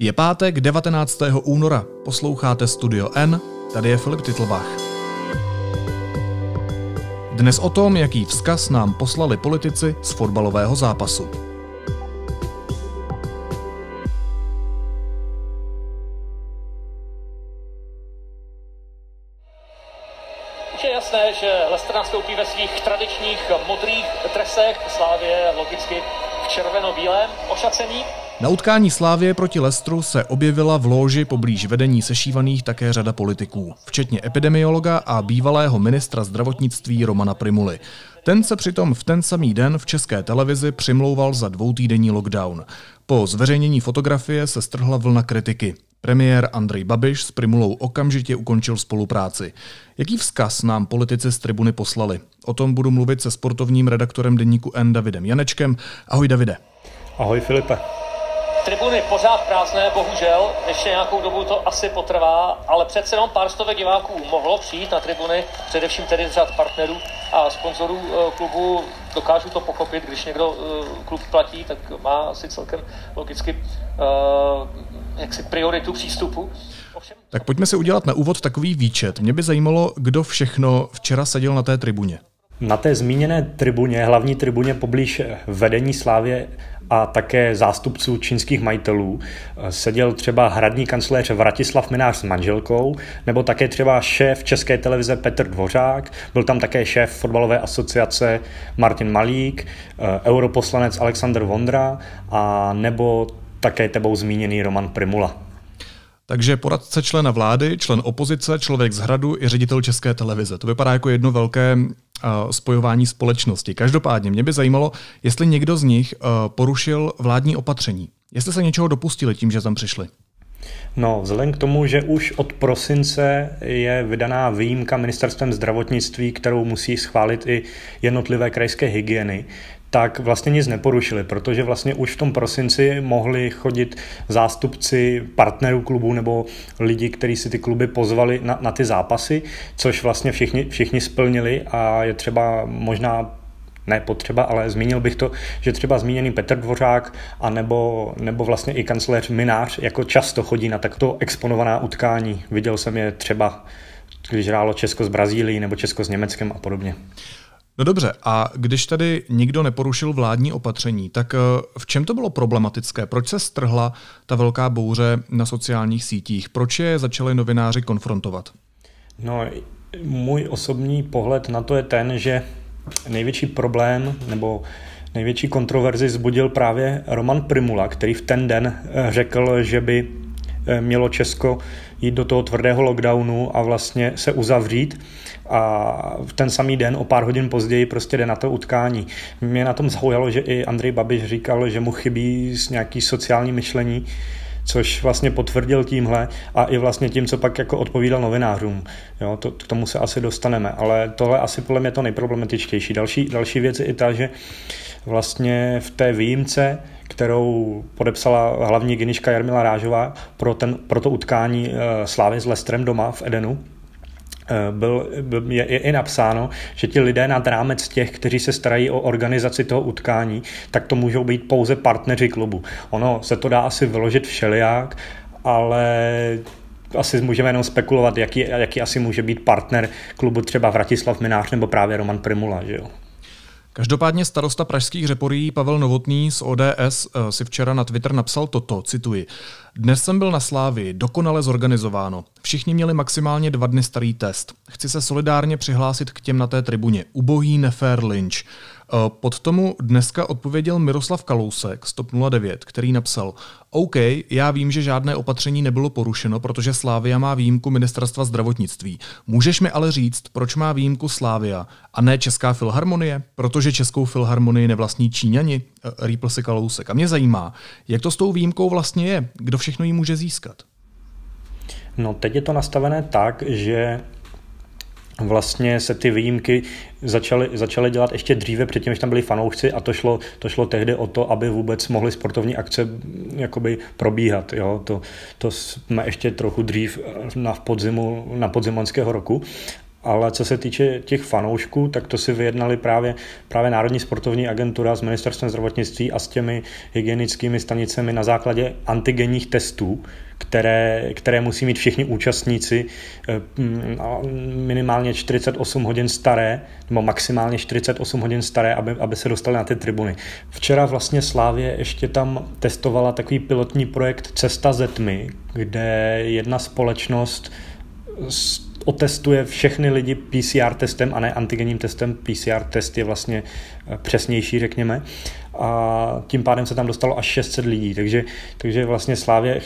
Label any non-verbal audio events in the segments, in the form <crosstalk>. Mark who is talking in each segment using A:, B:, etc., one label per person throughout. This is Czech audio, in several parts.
A: Je pátek 19. února, posloucháte Studio N, tady je Filip Titlbach. Dnes o tom, jaký vzkaz nám poslali politici z fotbalového zápasu.
B: Nastoupí ve svých tradičních modrých dresech, Slávě logicky v červeno-bílém ošacení.
A: Na utkání Slávě proti Lestru se objevila v lóži poblíž vedení sešívaných také řada politiků, včetně epidemiologa a bývalého ministra zdravotnictví Romana Primuly. Ten se přitom v ten samý den v české televizi přimlouval za dvoutýdenní lockdown. Po zveřejnění fotografie se strhla vlna kritiky. Premiér Andrej Babiš s Primulou okamžitě ukončil spolupráci. Jaký vzkaz nám politici z tribuny poslali? O tom budu mluvit se sportovním redaktorem deníku N Davidem Janečkem. Ahoj Davide.
C: Ahoj Filipe.
B: Tribuny pořád prázdné, bohužel, ještě nějakou dobu to asi potrvá, ale přece jenom pár stovek diváků mohlo přijít na tribuny, především tedy z řad partnerů a sponzorů eh, klubu. Dokážu to pochopit, když někdo eh, klub platí, tak má asi celkem logicky uh, jaksi prioritu přístupu.
A: Ovšem... Tak pojďme si udělat na úvod takový výčet. Mě by zajímalo, kdo všechno včera seděl na té tribuně.
C: Na té zmíněné tribuně, hlavní tribuně poblíž vedení Slávě a také zástupců čínských majitelů seděl třeba hradní kancléř Vratislav Minář s manželkou, nebo také třeba šéf České televize Petr Dvořák, byl tam také šéf fotbalové asociace Martin Malík, europoslanec Alexander Vondra a nebo také tebou zmíněný Roman Primula.
A: Takže poradce člena vlády, člen opozice, člověk z hradu i ředitel České televize. To vypadá jako jedno velké spojování společnosti. Každopádně mě by zajímalo, jestli někdo z nich porušil vládní opatření. Jestli se něčeho dopustili tím, že tam přišli.
C: No, vzhledem k tomu, že už od prosince je vydaná výjimka ministerstvem zdravotnictví, kterou musí schválit i jednotlivé krajské hygieny, tak vlastně nic neporušili, protože vlastně už v tom prosinci mohli chodit zástupci partnerů klubu nebo lidi, kteří si ty kluby pozvali na, na ty zápasy, což vlastně všichni, všichni splnili a je třeba možná ne potřeba, ale zmínil bych to, že třeba zmíněný Petr Dvořák a nebo, nebo vlastně i kancléř Minář jako často chodí na takto exponovaná utkání. Viděl jsem je třeba, když hrálo Česko s Brazílií nebo Česko s Německem a podobně.
A: No dobře, a když tady nikdo neporušil vládní opatření, tak eh, v čem to bylo problematické? Proč se strhla ta velká bouře na sociálních sítích? Proč je začali novináři konfrontovat?
C: No, můj osobní pohled na to je ten, že největší problém nebo největší kontroverzi zbudil právě Roman Primula, který v ten den eh, řekl, že by eh, mělo Česko jít do toho tvrdého lockdownu a vlastně se uzavřít a v ten samý den, o pár hodin později, prostě jde na to utkání. Mě na tom zaujalo, že i Andrej Babiš říkal, že mu chybí nějaký sociální myšlení, což vlastně potvrdil tímhle a i vlastně tím, co pak jako odpovídal novinářům. Jo, to, k tomu se asi dostaneme, ale tohle asi podle mě to nejproblematičtější. Další, další věc je i ta, že vlastně v té výjimce, kterou podepsala hlavní geniška Jarmila Rážová pro, ten, pro to utkání eh, Slávy s Lestrem doma v Edenu, Eh, byl, byl, je, je i napsáno, že ti lidé nad rámec těch, kteří se starají o organizaci toho utkání, tak to můžou být pouze partneři klubu. Ono se to dá asi vyložit všelijak, ale asi můžeme jenom spekulovat, jaký, jaký asi může být partner klubu třeba Vratislav Minář nebo právě Roman Primula. Že jo?
A: Každopádně starosta pražských řeporí Pavel Novotný z ODS eh, si včera na Twitter napsal toto, cituji. Dnes jsem byl na Slávi, dokonale zorganizováno. Všichni měli maximálně dva dny starý test. Chci se solidárně přihlásit k těm na té tribuně. Ubohý nefér lynč. Eh, pod tomu dneska odpověděl Miroslav Kalousek z TOP 09, který napsal OK, já vím, že žádné opatření nebylo porušeno, protože Slávia má výjimku ministerstva zdravotnictví. Můžeš mi ale říct, proč má výjimku Slávia a ne Česká filharmonie? Protože Českou filharmonii nevlastní Číňani? Eh, rýpl si Kalousek. A mě zajímá, jak to s tou výjimkou vlastně je? Kdo všechno ji může získat?
C: No teď je to nastavené tak, že vlastně se ty výjimky začaly, začaly dělat ještě dříve, předtím, než tam byli fanoušci a to šlo, to šlo tehdy o to, aby vůbec mohly sportovní akce jakoby probíhat. Jo? To, to jsme ještě trochu dřív na podzimu, na podzim roku. Ale co se týče těch fanoušků, tak to si vyjednali právě, právě Národní sportovní agentura s ministerstvem zdravotnictví a s těmi hygienickými stanicemi na základě antigenních testů, které, které musí mít všichni účastníci eh, minimálně 48 hodin staré, nebo maximálně 48 hodin staré, aby, aby se dostali na ty tribuny. Včera vlastně Slávě ještě tam testovala takový pilotní projekt Cesta ze tmy, kde jedna společnost otestuje všechny lidi PCR testem a ne antigenním testem. PCR test je vlastně eh, přesnější, řekněme. A tím pádem se tam dostalo až 600 lidí. Takže, takže vlastně Slávě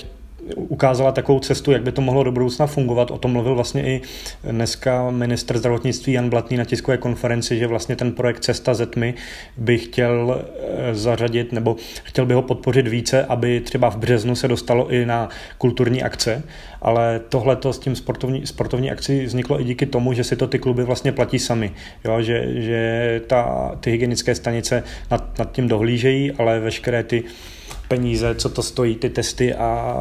C: ukázala takovou cestu, jak by to mohlo do budoucna fungovat. O tom mluvil vlastně i dneska minister zdravotnictví Jan Blatný na tiskové konferenci, že vlastně ten projekt Cesta ze tmy by chtěl eh, zařadit nebo chtěl by ho podpořit více, aby třeba v březnu se dostalo i na kulturní akce, ale tohle s tím sportovní, sportovní akci vzniklo i díky tomu, že si to ty kluby vlastně platí sami, jo? že, že ta, ty hygienické stanice nad, nad tím dohlížejí, ale veškeré ty peníze, co to stojí, ty testy a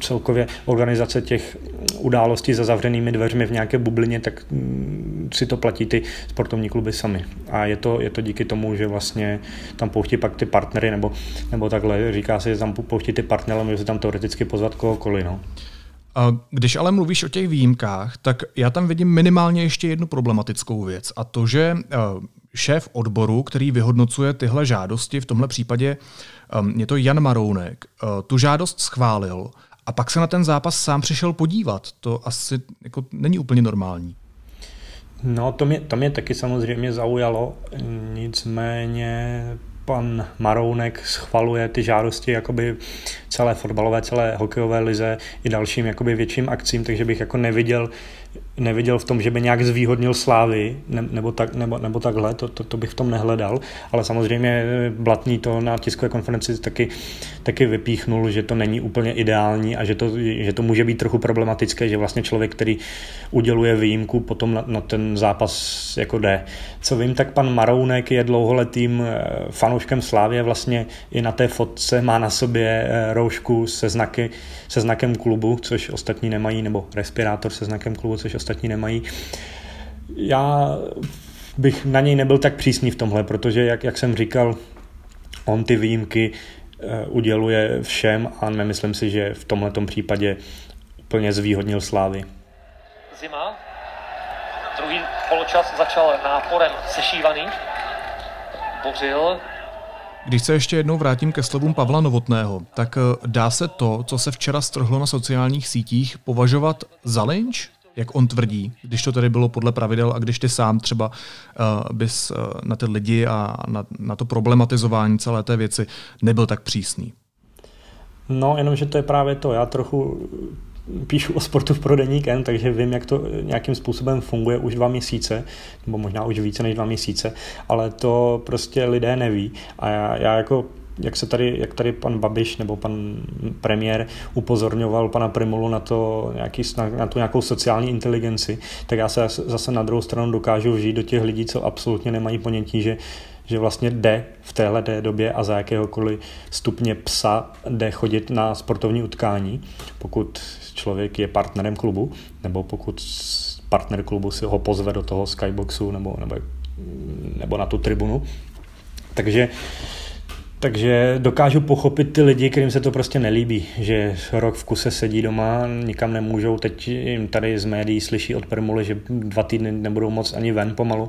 C: celkově organizace těch událostí za zavřenými dveřmi v nějaké bublině, tak mm, si to platí ty sportovní kluby sami. A je to, je to díky tomu, že vlastně tam pouští pak ty partnery, nebo, nebo takhle říká se, že tam pouští ty partnery, ale může se tam teoreticky pozvat kohokoliv. No.
A: Když ale mluvíš o těch výjimkách, tak já tam vidím minimálně ještě jednu problematickou věc a to, že eh, šéf odboru, který vyhodnocuje tyhle žádosti, v tomhle případě um, je to Jan Marounek, uh, tu žádost schválil a pak se na ten zápas sám přišel podívat. To asi jako není úplně normální.
C: No, to mě, to mě taky samozřejmě zaujalo, nicméně pan Marounek schvaluje ty žádosti jakoby celé fotbalové, celé hokejové lize i dalším jakoby větším akcím, takže bych jako neviděl neviděl v tom, že by nějak zvýhodnil Slávy ne, nebo, tak, nebo, nebo takhle, to, to, to, bych v tom nehledal, ale samozřejmě Blatný to na tiskové konferenci taky, taky vypíchnul, že to není úplně ideální a že to, že to může být trochu problematické, že vlastně člověk, který uděluje výjimku, potom na, na ten zápas jako jde. Co vím, tak pan Marounek je dlouholetým eh, fanouškem Slávě, vlastně i na té fotce má na sobě eh, roušku se, znaky, se znakem klubu, což ostatní nemají, nebo respirátor se znakem klubu, což ostatní nemají. Já bych na něj nebyl tak přísný v tomhle, protože, jak, jak jsem říkal, on ty výjimky eh, uděluje všem a nemyslím si, že v tomhle případě úplně zvýhodnil Slávy.
B: Zima. Druhý poločas začal náporem sešívaný. Bořil.
A: Když se ještě jednou vrátím ke slovům Pavla Novotného, tak eh, dá se to, co se včera strhlo na sociálních sítích, považovat za lynč? Jak on tvrdí, když to tedy bylo podle pravidel a když ty sám třeba uh, bys uh, na ty lidi a na, na to problematizování celé té věci nebyl tak přísný.
C: No, jenomže to je právě to. Já trochu píšu o sportu v prodeníkem, takže vím, jak to nějakým způsobem funguje už dva měsíce, nebo možná už více než dva měsíce, ale to prostě lidé neví. A já, já jako jak se tady, jak tady pan Babiš nebo pan premiér upozorňoval pana Primulu na, to, nějaký, na tu nějakou sociální inteligenci, tak já se zase na druhou stranu dokážu vžít do těch lidí, co absolutně nemají ponětí, že že vlastně jde v téhle době a za jakéhokoliv stupně psa jde chodit na sportovní utkání, pokud člověk je partnerem klubu, nebo pokud partner klubu si ho pozve do toho skyboxu nebo, nebo, nebo na tu tribunu. Takže takže dokážu pochopit ty lidi, kterým se to prostě nelíbí, že rok v kuse sedí doma, nikam nemůžou, teď jim tady z médií slyší od Permuly, že dva týdny nebudou moc ani ven pomalu,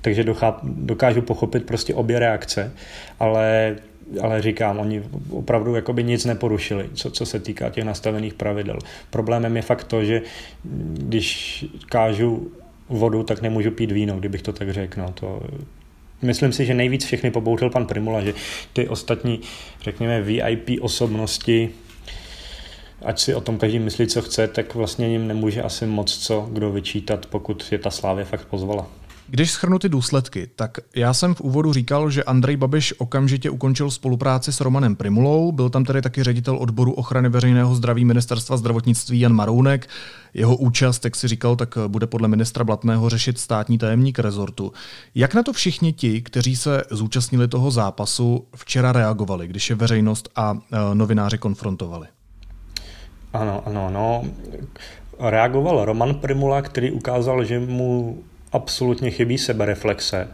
C: takže dokážu pochopit prostě obě reakce, ale ale říkám, oni opravdu jakoby nic neporušili, co, co se týká těch nastavených pravidel. Problémem je fakt to, že když kážu vodu, tak nemůžu pít víno, kdybych to tak řekl. No, to, myslím si, že nejvíc všechny pobouřil pan Primula, že ty ostatní, řekněme, VIP osobnosti, ať si o tom každý myslí, co chce, tak vlastně jim nemůže asi moc co kdo vyčítat, pokud je ta slávě fakt pozvala.
A: Když schrnu ty důsledky, tak já jsem v úvodu říkal, že Andrej Babiš okamžitě ukončil spolupráci s Romanem Primulou, byl tam tedy taky ředitel odboru ochrany veřejného zdraví ministerstva zdravotnictví Jan Marounek. Jeho účast, jak si říkal, tak bude podle ministra Blatného řešit státní tajemník rezortu. Jak na to všichni ti, kteří se zúčastnili toho zápasu, včera reagovali, když je veřejnost a e, novináři konfrontovali?
C: Ano, ano, no. Reagoval Roman Primula, který ukázal, že mu absolutně chybí sebereflexe.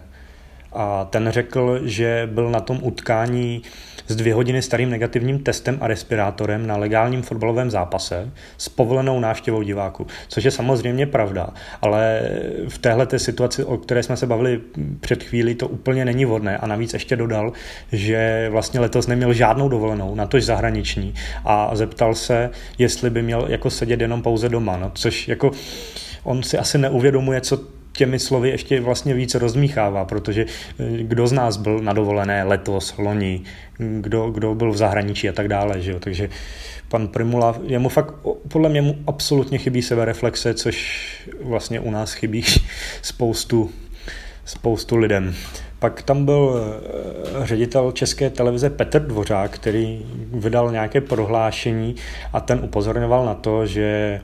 C: A ten řekl, že byl na tom utkání s dvě hodiny starým negativním testem a respirátorem na legálním fotbalovém zápase s povolenou návštěvou diváků. Což je samozřejmě pravda, ale v téhle situaci, o které jsme se bavili před chvílí, to úplně není vhodné a navíc ještě dodal, že vlastně letos neměl žádnou dovolenou, na tož zahraniční a zeptal se, jestli by měl jako sedět jenom pouze doma, no, což jako on si asi neuvědomuje, co těmi slovy ještě vlastně víc rozmíchává, protože eh, kdo z nás byl na dovolené letos, loni, kdo, kdo byl v zahraničí a tak dále, že jo? takže pan Primula, jemu fakt, podle mě mu absolutně chybí sebereflexe, což vlastně u nás chybí <laughs> spoustu, spoustu lidem. Pak tam byl eh, ředitel České televize Petr Dvořák, který vydal nějaké prohlášení a ten upozorňoval na to, že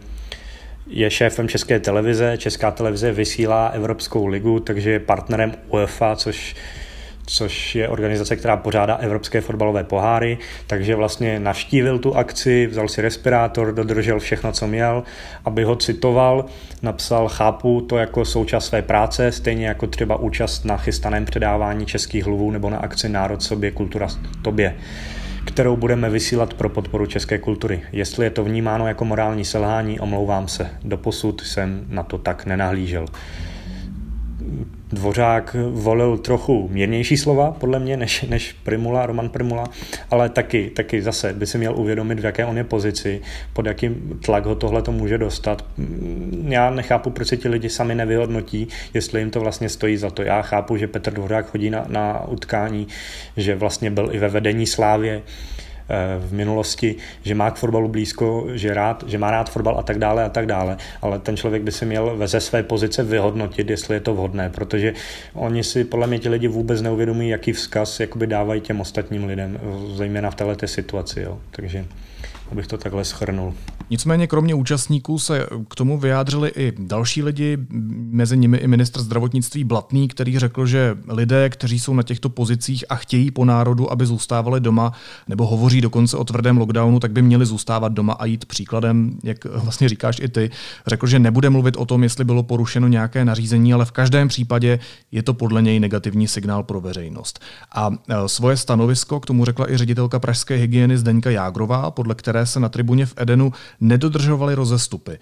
C: je šéfem České televize. Česká televize vysílá Evropskou ligu, takže je partnerem UEFA, což což je organizace, která pořádá evropské fotbalové poháry, takže vlastně navštívil tu akci, vzal si respirátor, dodržel všechno, co měl, aby ho citoval, napsal, chápu to jako součást své práce, stejně jako třeba účast na chystaném předávání českých hluvů nebo na akci Národ sobě, kultura tobě kterou budeme vysílat pro podporu české kultury. Jestli je to vnímáno jako morální selhání, omlouvám se. Doposud jsem na to tak nenahlížel. Dvořák volil trochu mírnější slova, podle mě, než, než Primula, Roman Primula, ale taky, taky zase by si měl uvědomit, v jaké on je pozici, pod jakým tlak ho tohle to může dostat. Já nechápu, proč se ti lidi sami nevyhodnotí, jestli jim to vlastně stojí za to. Já chápu, že Petr Dvořák chodí na, na utkání, že vlastně byl i ve vedení Slávě, v minulosti, že má k fotbalu blízko, že, rád, že má rád fotbal a tak dále a tak dále, ale ten člověk by si měl ze své pozice vyhodnotit, jestli je to vhodné, protože oni si podle mě ti lidi vůbec neuvědomují, jaký vzkaz jakoby dávají těm ostatním lidem, zejména v této situaci. Jo. Takže abych to takhle schrnul.
A: Nicméně kromě účastníků se k tomu vyjádřili i další lidi, mezi nimi i ministr zdravotnictví Blatný, který řekl, že lidé, kteří jsou na těchto pozicích a chtějí po národu, aby zůstávali doma, nebo hovoří dokonce o tvrdém lockdownu, tak by měli zůstávat doma a jít příkladem, jak vlastně říkáš i ty. Řekl, že nebude mluvit o tom, jestli bylo porušeno nějaké nařízení, ale v každém případě je to podle něj negativní signál pro veřejnost. A e, svoje stanovisko k tomu řekla i ředitelka pražské hygieny Zdeňka Jágrová, podle které se na tribuně v Edenu nedodržovali rozestupy.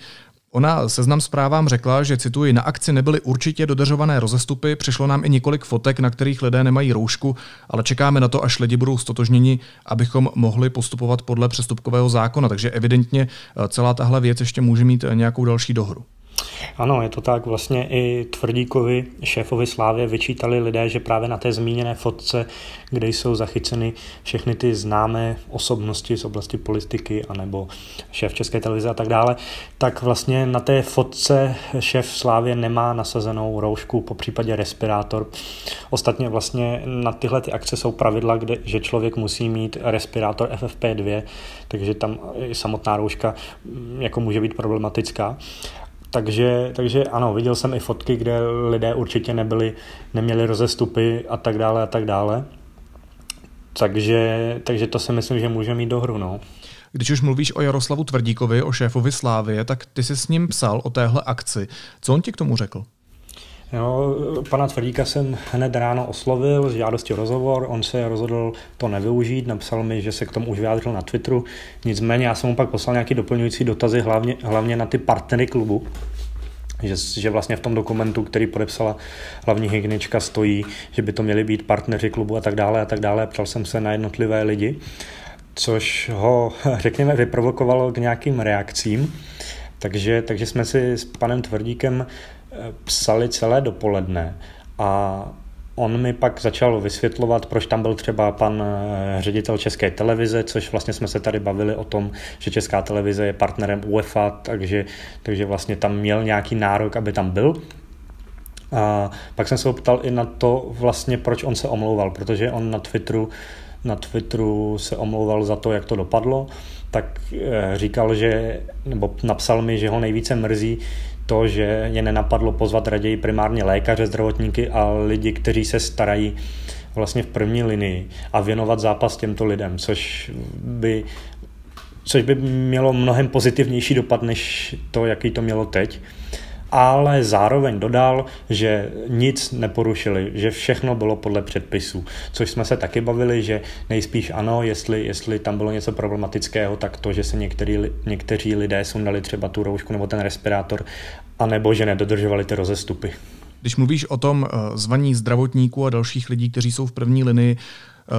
A: Ona seznam zprávám řekla, že cituji, na akci nebyly určitě dodržované rozestupy, přišlo nám i několik fotek, na kterých lidé nemají roušku, ale čekáme na to, až lidi budou stotožněni, abychom mohli postupovat podle přestupkového zákona. Takže evidentně eh, celá tahle věc ještě může mít eh, nějakou další dohru.
C: Ano, je to tak. Vlastně i Tvrdíkovi, šéfovi Slávě, vyčítali lidé, že právě na té zmíněné fotce, kde jsou zachyceny všechny ty známé osobnosti z oblasti politiky, anebo šéf České televize a tak dále, tak vlastně na té fotce šéf Slávě nemá nasazenou roušku, po případě respirátor. Ostatně vlastně na tyhle ty akce jsou pravidla, kde, že člověk musí mít respirátor FFP2, takže tam samotná rouška jako může být problematická. Takže, takže ano, viděl jsem i fotky, kde lidé určitě nebyli, neměli rozestupy a tak dále a tak dále. Takže, takže to si myslím, že může mít do hru. No.
A: Když už mluvíš o Jaroslavu Tvrdíkovi, o šéfovi Slávie, tak ty jsi s ním psal o téhle akci. Co on ti k tomu řekl?
C: Jo, pana Tvrdíka jsem hned ráno oslovil s žádostí o rozhovor, on se rozhodl to nevyužít, napsal mi, že se k tomu už vyjádřil na Twitteru, nicméně já jsem mu pak poslal nějaký doplňující dotazy, hlavně, hlavně na ty partnery klubu, že, že vlastně v tom dokumentu, který podepsala hlavní hygienička, stojí, že by to měli být partneři klubu a tak dále a tak dále. Ptal jsem se na jednotlivé lidi, což ho, <laughs> řekněme, vyprovokovalo k nějakým reakcím. Takže, takže jsme si s panem Tvrdíkem psali celé dopoledne a on mi pak začal vysvětlovat, proč tam byl třeba pan eh, ředitel České televize, což vlastně jsme se tady bavili o tom, že Česká televize je partnerem UEFA, takže, takže vlastně tam měl nějaký nárok, aby tam byl. A pak jsem se ho ptal i na to, vlastně proč on se omlouval, protože on na Twitteru, na Twitteru se omlouval za to, jak to dopadlo, tak eh, říkal, že, nebo napsal mi, že ho nejvíce mrzí, to, že je nenapadlo pozvat raději primárně lékaře, zdravotníky a lidi, kteří se starají vlastně v první linii a věnovat zápas těmto lidem, což by což by mělo mnohem pozitivnější dopad, než to, jaký to mělo teď ale zároveň dodal, že nic neporušili, že všechno bylo podle předpisů, což jsme se taky bavili, že nejspíš ano, jestli, jestli tam bylo něco problematického, tak to, že se některý, někteří lidé sundali třeba tu roušku nebo ten respirátor, anebo že nedodržovali ty rozestupy.
A: Když mluvíš o tom eh, zvaní zdravotníků a dalších lidí, kteří jsou v první linii,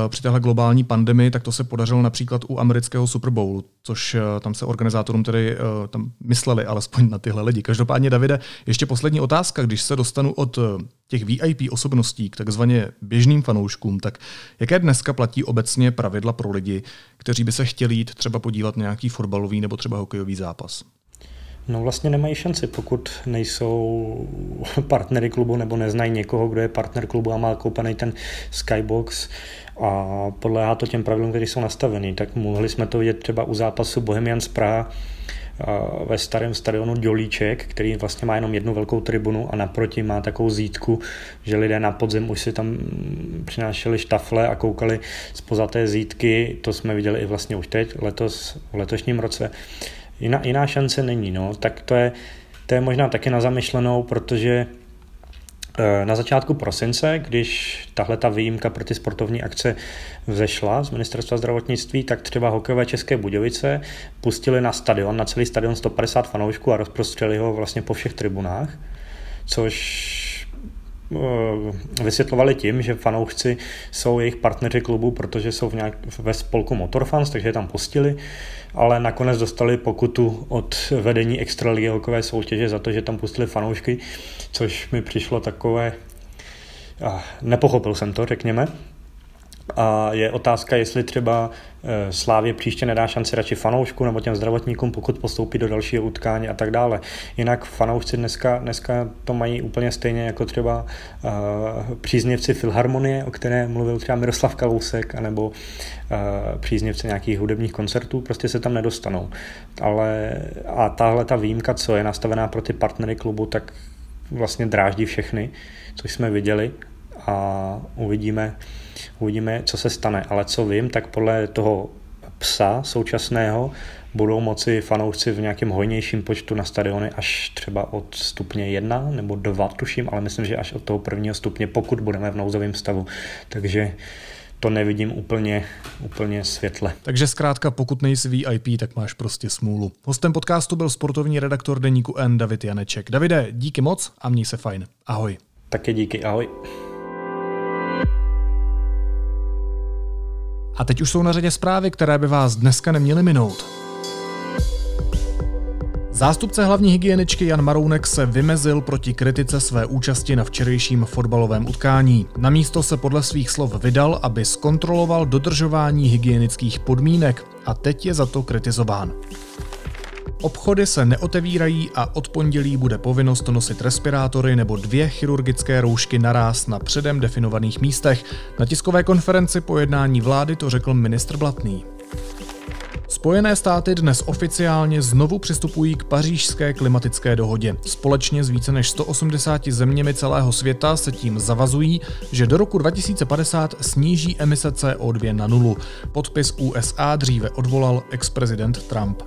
A: při téhle globální pandemii, tak to se podařilo například u amerického Super Bowlu, což eh, tam se organizátorům tedy eh, tam mysleli alespoň na tyhle lidi. Každopádně, Davide, ještě poslední otázka, když se dostanu od těch VIP osobností k takzvaně běžným fanouškům, tak jaké dneska platí obecně pravidla pro lidi, kteří by se chtěli jít třeba podívat na nějaký fotbalový nebo třeba hokejový zápas?
C: No vlastně nemají šanci, pokud nejsou <laughs> partnery klubu nebo neznají někoho, kdo je partner klubu a má koupený ten skybox a podléhá to těm pravidlům, které jsou nastaveny. Tak mohli jsme to vidět třeba u zápasu Bohemian z Praha ve starém stadionu Dělíček, který vlastně má jenom jednu velkou tribunu a naproti má takovou zítku, že lidé na podzem už si tam přinášeli štafle a koukali spoza té zítky. To jsme viděli i vlastně už teď, letos, v letošním roce. Jiná, jiná šance není, no. Tak to je, to je možná taky na zamyšlenou, protože eh, na začátku prosince, když tahle ta výjimka pro ty sportovní akce vzešla z ministerstva zdravotnictví, tak třeba hokejové České Budějovice pustili na stadion, na celý stadion 150 fanoušků a rozprostřeli ho vlastně po všech tribunách, což vysvětlovali tím, že fanoušci jsou jejich partneři klubu, protože jsou v nějak, ve spolku Motorfans, takže je tam pustili, ale nakonec dostali pokutu od vedení extraligy hokové soutěže za to, že tam pustili fanoušky, což mi přišlo takové, nepochopil jsem to, řekněme, a je otázka, jestli třeba eh, Slávě příště nedá šanci radši fanoušku nebo těm zdravotníkům, pokud postoupí do dalšího utkání a tak dále. Jinak fanoušci dneska, dneska to mají úplně stejně jako třeba uh, příznivci Filharmonie, o které mluvil třeba Miroslav Kalousek, anebo uh, příznivci nějakých hudebních koncertů, prostě se tam nedostanou. Ale a tahle ta výjimka, co je nastavená pro ty partnery klubu, tak vlastně dráždí všechny, což jsme viděli a uvidíme, uvidíme, co se stane. Ale co vím, tak podle toho psa současného budou moci fanoušci v nějakém hojnějším počtu na stadiony až třeba od stupně 1 nebo 2, tuším, ale myslím, že až od toho prvního stupně, pokud budeme v nouzovém stavu. Takže to nevidím úplně, úplně světle.
A: Takže zkrátka, pokud nejsi VIP, tak máš prostě smůlu. Hostem podcastu byl sportovní redaktor deníku N David Janeček. Davide, díky moc a měj se fajn. Ahoj.
C: Také díky, ahoj.
A: A teď už jsou na řadě zprávy, které by vás dneska neměly minout. Zástupce hlavní hygieničky Jan Marounek se vymezil proti kritice své účasti na včerejším fotbalovém utkání. Na místo se podle svých slov vydal, aby zkontroloval dodržování hygienických podmínek a teď je za to kritizován. Obchody se neotevírají a od pondělí bude povinnost nosit respirátory nebo dvě chirurgické roušky naráz na předem definovaných místech. Na tiskové konferenci po jednání vlády to řekl ministr Blatný. Spojené státy dnes oficiálně znovu přistupují k pařížské klimatické dohodě. Společně s více než 180 zeměmi celého světa se tím zavazují, že do roku 2050 sníží emise CO2 na nulu. Podpis USA dříve odvolal ex-prezident Trump.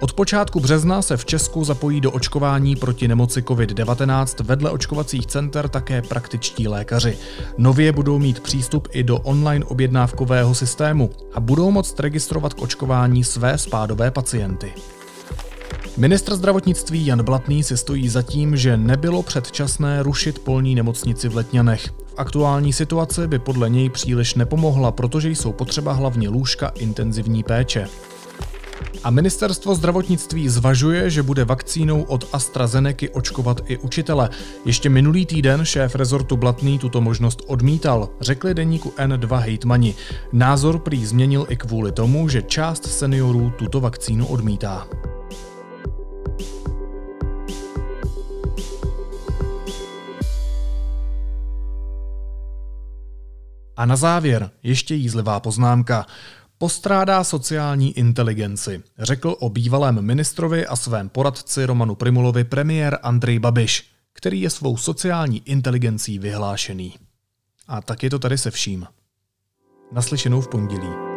A: Od počátku března se v Česku zapojí do očkování proti nemoci COVID-19 vedle očkovacích center také praktičtí lékaři. Nově budou mít přístup i do online objednávkového systému a budou moct registrovat k očkování své spádové pacienty. Ministr zdravotnictví Jan Blatný si stojí za tím, že nebylo předčasné rušit polní nemocnici v Letňanech. V aktuální situaci by podle něj příliš nepomohla, protože jsou potřeba hlavně lůžka intenzivní péče. A ministerstvo zdravotnictví zvažuje, že bude vakcínou od AstraZeneca očkovat i učitele. Ještě minulý týden šéf rezortu Blatný tuto možnost odmítal, řekli deníku N2 hejtmani. Názor prý změnil i kvůli tomu, že část seniorů tuto vakcínu odmítá. A na závěr ještě jízlivá poznámka. Postrádá sociální inteligenci, řekl o bývalém ministrovi a svém poradci Romanu Primulovi premiér Andrej Babiš, který je svou sociální inteligencí vyhlášený. A tak je to tady se vším. Naslyšenou v pondělí.